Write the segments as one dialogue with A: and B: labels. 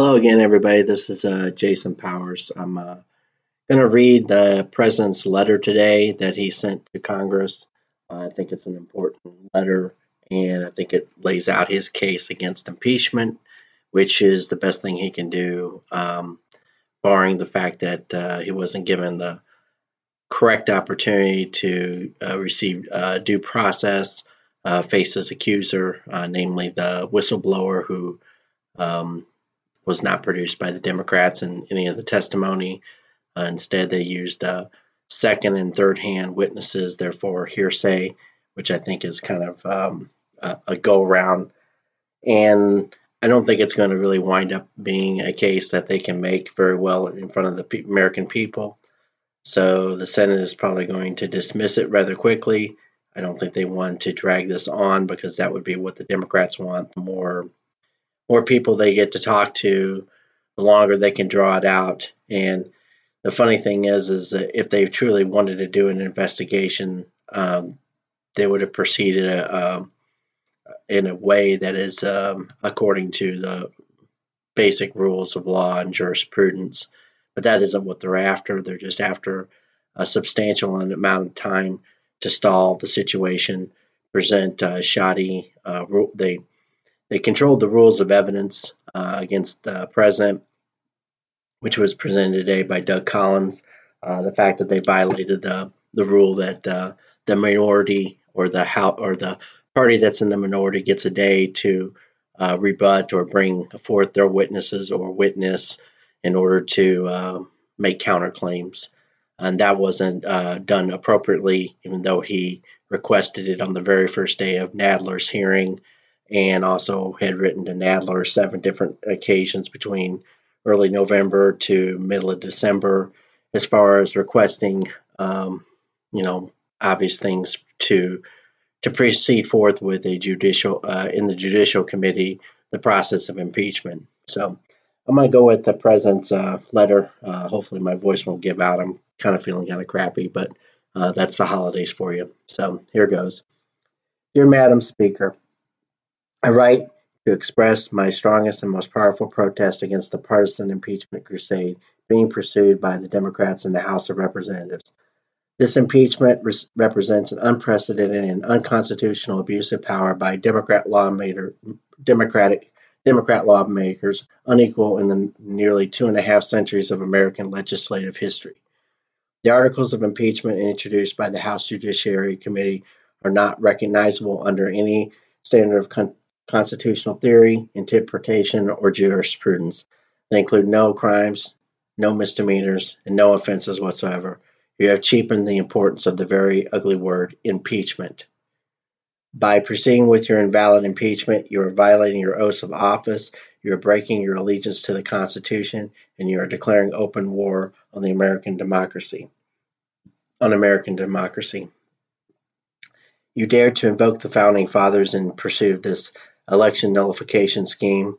A: Hello again, everybody. This is uh, Jason Powers. I'm uh, going to read the president's letter today that he sent to Congress. Uh, I think it's an important letter, and I think it lays out his case against impeachment, which is the best thing he can do, um, barring the fact that uh, he wasn't given the correct opportunity to uh, receive uh, due process, face his accuser, namely the whistleblower who. Um, was not produced by the Democrats in any of the testimony. Uh, instead, they used uh, second and third hand witnesses, therefore hearsay, which I think is kind of um, a, a go around. And I don't think it's going to really wind up being a case that they can make very well in front of the American people. So the Senate is probably going to dismiss it rather quickly. I don't think they want to drag this on because that would be what the Democrats want. More more people they get to talk to, the longer they can draw it out. And the funny thing is, is that if they truly wanted to do an investigation, um, they would have proceeded uh, in a way that is um, according to the basic rules of law and jurisprudence. But that isn't what they're after. They're just after a substantial amount of time to stall the situation, present uh, shoddy. Uh, they they controlled the rules of evidence uh, against the president, which was presented today by Doug Collins. Uh, the fact that they violated the the rule that uh, the minority or the house or the party that's in the minority gets a day to uh, rebut or bring forth their witnesses or witness in order to uh, make counterclaims. And that wasn't uh, done appropriately, even though he requested it on the very first day of Nadler's hearing and also had written to Nadler seven different occasions between early November to middle of December as far as requesting, um, you know, obvious things to to proceed forth with a judicial uh, in the judicial committee the process of impeachment. So I'm to go with the president's uh, letter. Uh, hopefully my voice won't give out. I'm kind of feeling kind of crappy, but uh, that's the holidays for you. So here goes. Dear Madam Speaker, I write to express my strongest and most powerful protest against the partisan impeachment crusade being pursued by the Democrats in the House of Representatives. This impeachment represents an unprecedented and unconstitutional abuse of power by Democrat lawmaker, Democratic Democrat lawmakers, unequal in the nearly two and a half centuries of American legislative history. The articles of impeachment introduced by the House Judiciary Committee are not recognizable under any standard of con- constitutional theory, interpretation, or jurisprudence. They include no crimes, no misdemeanors, and no offenses whatsoever. You have cheapened the importance of the very ugly word impeachment. By proceeding with your invalid impeachment, you are violating your oaths of office, you are breaking your allegiance to the Constitution, and you are declaring open war on the American democracy. On American democracy. You dared to invoke the founding fathers in pursuit of this election nullification scheme,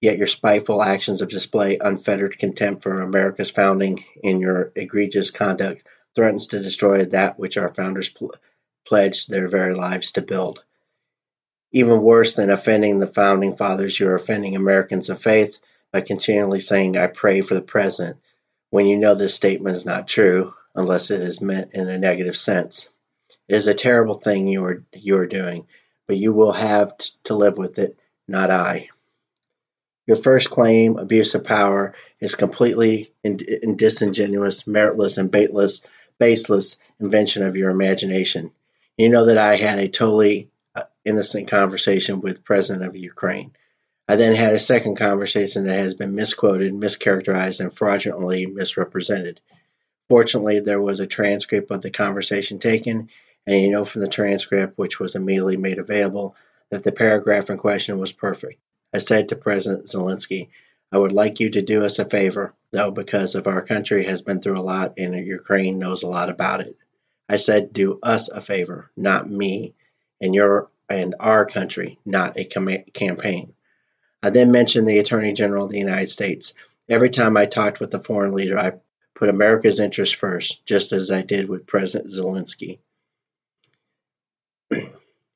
A: yet your spiteful actions of display unfettered contempt for America's founding and your egregious conduct threatens to destroy that which our founders pl- pledged their very lives to build. Even worse than offending the founding fathers, you're offending Americans of faith by continually saying, I pray for the president, when you know this statement is not true unless it is meant in a negative sense. It is a terrible thing you are, you are doing but you will have to live with it, not I. Your first claim, abuse of power, is completely and disingenuous, meritless, and baitless, baseless invention of your imagination. You know that I had a totally uh, innocent conversation with President of Ukraine. I then had a second conversation that has been misquoted, mischaracterized, and fraudulently misrepresented. Fortunately, there was a transcript of the conversation taken, and you know from the transcript, which was immediately made available, that the paragraph in question was perfect. I said to President Zelensky, I would like you to do us a favor, though, because of our country has been through a lot and Ukraine knows a lot about it. I said, do us a favor, not me, and your and our country, not a com- campaign. I then mentioned the Attorney General of the United States. Every time I talked with a foreign leader, I put America's interests first, just as I did with President Zelensky.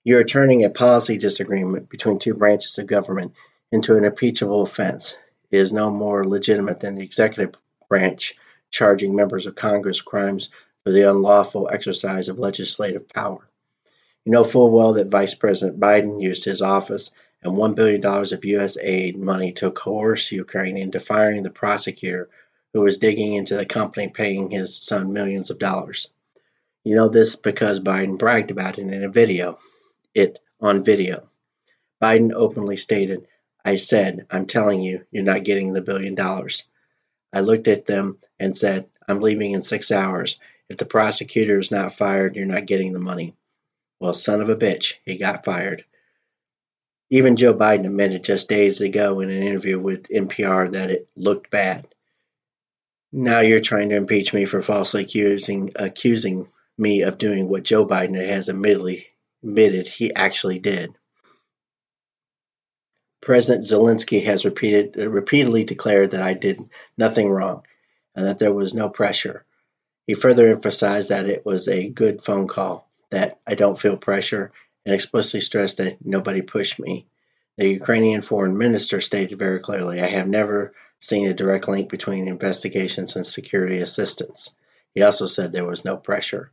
A: You are turning a policy disagreement between two branches of government into an impeachable offense. It is no more legitimate than the executive branch charging members of Congress crimes for the unlawful exercise of legislative power. You know full well that Vice President Biden used his office and $1 billion of U.S. aid money to coerce Ukraine into firing the prosecutor who was digging into the company paying his son millions of dollars. You know this because Biden bragged about it in a video, it on video. Biden openly stated, I said, I'm telling you, you're not getting the billion dollars. I looked at them and said, I'm leaving in six hours. If the prosecutor is not fired, you're not getting the money. Well, son of a bitch, he got fired. Even Joe Biden admitted just days ago in an interview with NPR that it looked bad. Now you're trying to impeach me for falsely accusing accusing me of doing what Joe Biden has admittedly admitted he actually did. President Zelensky has repeated, repeatedly declared that I did nothing wrong and that there was no pressure. He further emphasized that it was a good phone call, that I don't feel pressure, and explicitly stressed that nobody pushed me. The Ukrainian foreign minister stated very clearly, I have never seen a direct link between investigations and security assistance. He also said there was no pressure.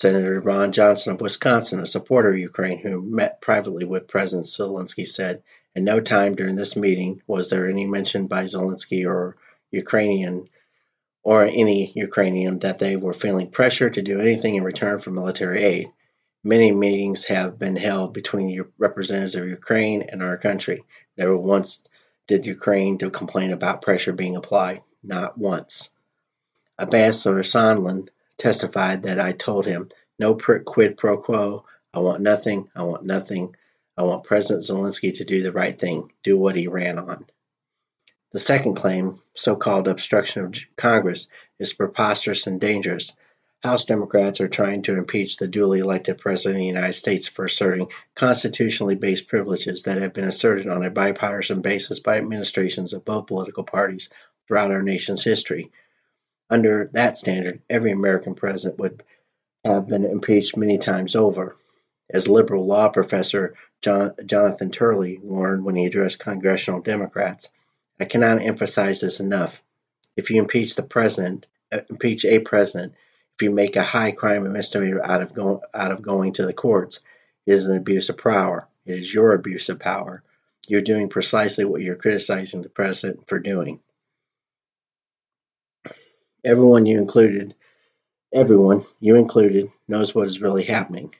A: Senator Ron Johnson of Wisconsin, a supporter of Ukraine who met privately with President Zelensky, said, In no time during this meeting was there any mention by Zelensky or Ukrainian or any Ukrainian that they were feeling pressure to do anything in return for military aid. Many meetings have been held between representatives of Ukraine and our country. Never once did Ukraine to complain about pressure being applied. Not once. Ambassador Sondland testified that I told him, no quid pro quo. I want nothing. I want nothing. I want President Zelensky to do the right thing, do what he ran on. The second claim, so called obstruction of Congress, is preposterous and dangerous. House Democrats are trying to impeach the duly elected President of the United States for asserting constitutionally based privileges that have been asserted on a bipartisan basis by administrations of both political parties throughout our nation's history. Under that standard, every American president would have been impeached many times over. As liberal law professor John, Jonathan Turley warned when he addressed congressional Democrats, I cannot emphasize this enough. If you impeach the president, uh, impeach a president, if you make a high crime and misdemeanor out of out of going to the courts, it is an abuse of power. It is your abuse of power. You're doing precisely what you're criticizing the president for doing. Everyone you included, everyone you included, knows what is really happening.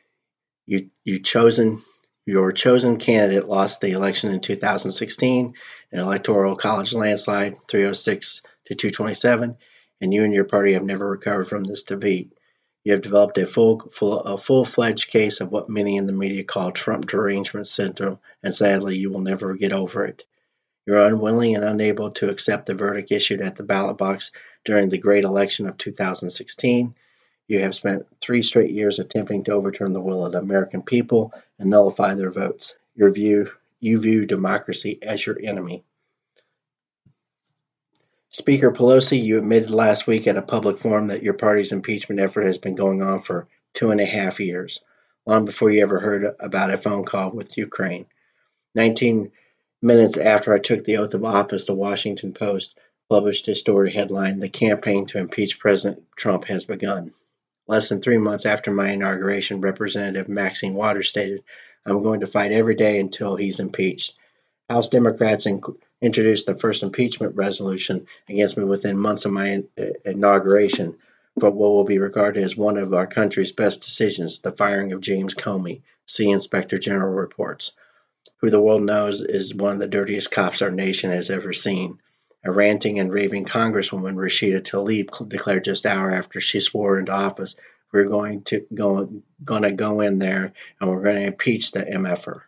A: You you chosen your chosen candidate lost the election in 2016, an electoral college landslide, 306 to 227, and you and your party have never recovered from this defeat. You have developed a full, full a full-fledged case of what many in the media call Trump derangement syndrome, and sadly, you will never get over it. You're unwilling and unable to accept the verdict issued at the ballot box during the great election of 2016. You have spent three straight years attempting to overturn the will of the American people and nullify their votes. Your view, you view democracy as your enemy. Speaker Pelosi, you admitted last week at a public forum that your party's impeachment effort has been going on for two and a half years, long before you ever heard about a phone call with Ukraine. 19 minutes after I took the oath of office, the Washington Post published a story headlined The Campaign to Impeach President Trump Has Begun. Less than three months after my inauguration, Representative Maxine Waters stated, I'm going to fight every day until he's impeached. House Democrats inc- introduced the first impeachment resolution against me within months of my in- uh, inauguration for what will be regarded as one of our country's best decisions the firing of James Comey, see Inspector General reports, who the world knows is one of the dirtiest cops our nation has ever seen. A ranting and raving Congresswoman, Rashida Tlaib, declared just hour after she swore into office, "We're going to go, going to go in there and we're going to impeach the MFer."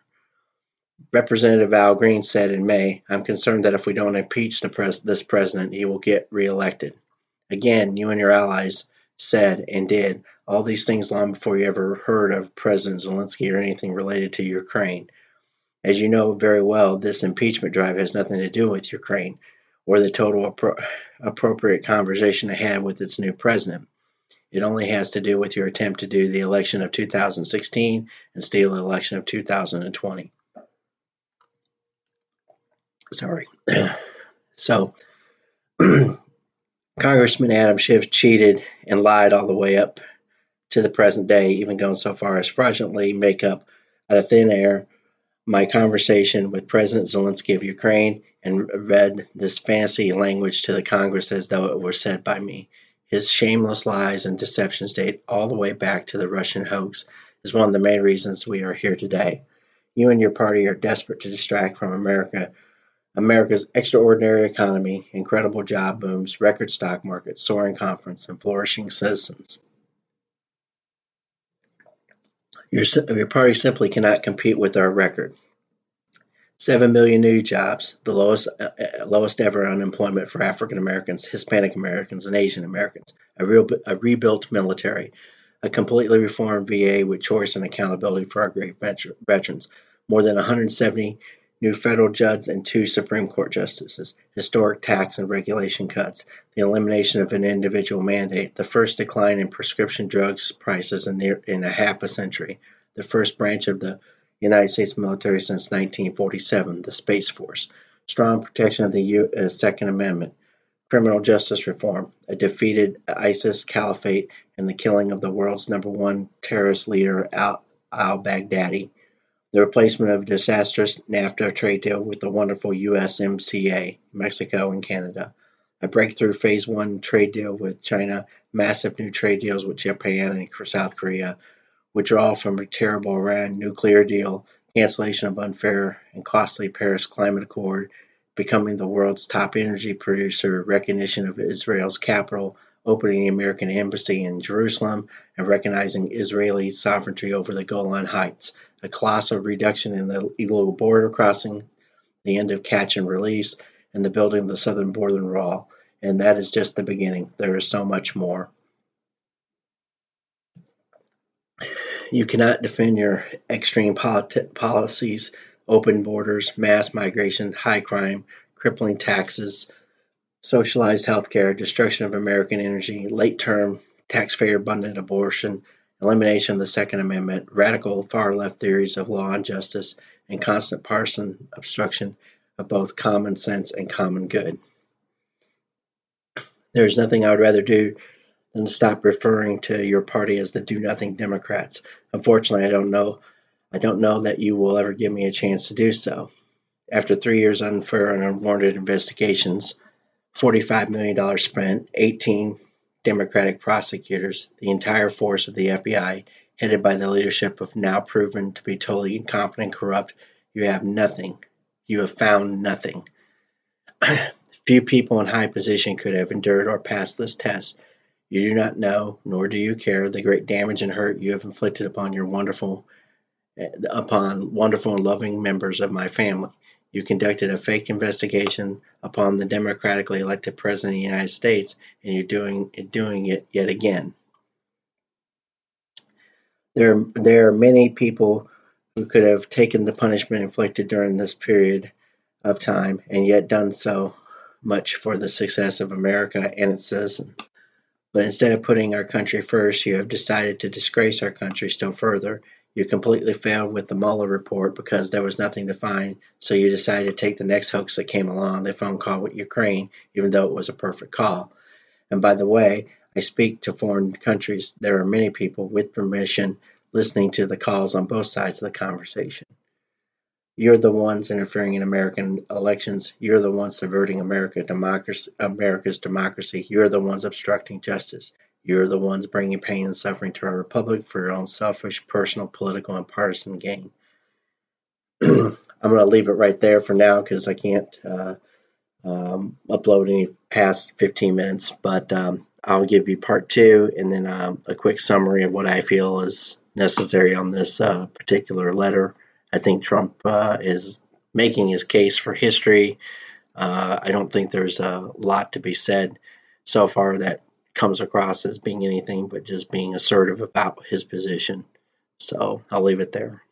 A: Representative Al Green said in May, I'm concerned that if we don't impeach pres- this president, he will get reelected. Again, you and your allies said and did all these things long before you ever heard of President Zelensky or anything related to Ukraine. As you know very well, this impeachment drive has nothing to do with Ukraine or the total appro- appropriate conversation ahead with its new president. It only has to do with your attempt to do the election of 2016 and steal the election of 2020 sorry. So, Congressman Adam Schiff cheated and lied all the way up to the present day, even going so far as fraudulently make up out of thin air my conversation with President Zelensky of Ukraine and read this fancy language to the Congress as though it were said by me. His shameless lies and deceptions date all the way back to the Russian hoax, is one of the main reasons we are here today. You and your party are desperate to distract from America, America's extraordinary economy, incredible job booms, record stock market, soaring conference, and flourishing citizens. Your, your party simply cannot compete with our record. 7 million new jobs, the lowest, uh, uh, lowest ever unemployment for African Americans, Hispanic Americans, and Asian Americans, a, real, a rebuilt military, a completely reformed VA with choice and accountability for our great veterans, more than 170 new federal judges and two Supreme Court justices, historic tax and regulation cuts, the elimination of an individual mandate, the first decline in prescription drugs prices in, near, in a half a century, the first branch of the United States military since 1947, the Space Force, strong protection of the U- uh, Second Amendment, criminal justice reform, a defeated ISIS caliphate, and the killing of the world's number one terrorist leader, al Baghdadi, the replacement of disastrous NAFTA trade deal with the wonderful USMCA, Mexico and Canada, a breakthrough phase one trade deal with China, massive new trade deals with Japan and South Korea, withdrawal from a terrible Iran nuclear deal, cancellation of unfair and costly Paris Climate Accord, becoming the world's top energy producer, recognition of Israel's capital, opening the American embassy in Jerusalem, and recognizing Israeli sovereignty over the Golan Heights, a colossal reduction in the illegal border crossing, the end of catch and release, and the building of the southern border wall. And that is just the beginning. There is so much more. You cannot defend your extreme politi- policies, open borders, mass migration, high crime, crippling taxes, socialized healthcare, destruction of American energy, late term taxpayer abundant abortion, elimination of the Second Amendment, radical far left theories of law and justice, and constant partisan obstruction of both common sense and common good. There is nothing I would rather do than to stop referring to your party as the do nothing Democrats. Unfortunately, I don't know I don't know that you will ever give me a chance to do so. After three years of unfair and unwarranted investigations, $45 million spent, 18 Democratic prosecutors, the entire force of the FBI, headed by the leadership of now proven to be totally incompetent and corrupt, you have nothing. You have found nothing. Few people in high position could have endured or passed this test. You do not know, nor do you care, the great damage and hurt you have inflicted upon your wonderful, upon wonderful and loving members of my family. You conducted a fake investigation upon the democratically elected President of the United States, and you're doing, doing it yet again. There, there are many people who could have taken the punishment inflicted during this period of time and yet done so much for the success of America and its citizens. But instead of putting our country first, you have decided to disgrace our country still further you completely failed with the Mueller report because there was nothing to find, so you decided to take the next hoax that came along, the phone call with Ukraine, even though it was a perfect call. And by the way, I speak to foreign countries. There are many people with permission listening to the calls on both sides of the conversation. You're the ones interfering in American elections. You're the ones subverting America democracy, America's democracy. You're the ones obstructing justice. You're the ones bringing pain and suffering to our republic for your own selfish, personal, political, and partisan gain. I'm going to leave it right there for now because I can't uh, um, upload any past 15 minutes, but um, I'll give you part two and then um, a quick summary of what I feel is necessary on this uh, particular letter. I think Trump uh, is making his case for history. Uh, I don't think there's a lot to be said so far that comes across as being anything but just being assertive about his position. So I'll leave it there.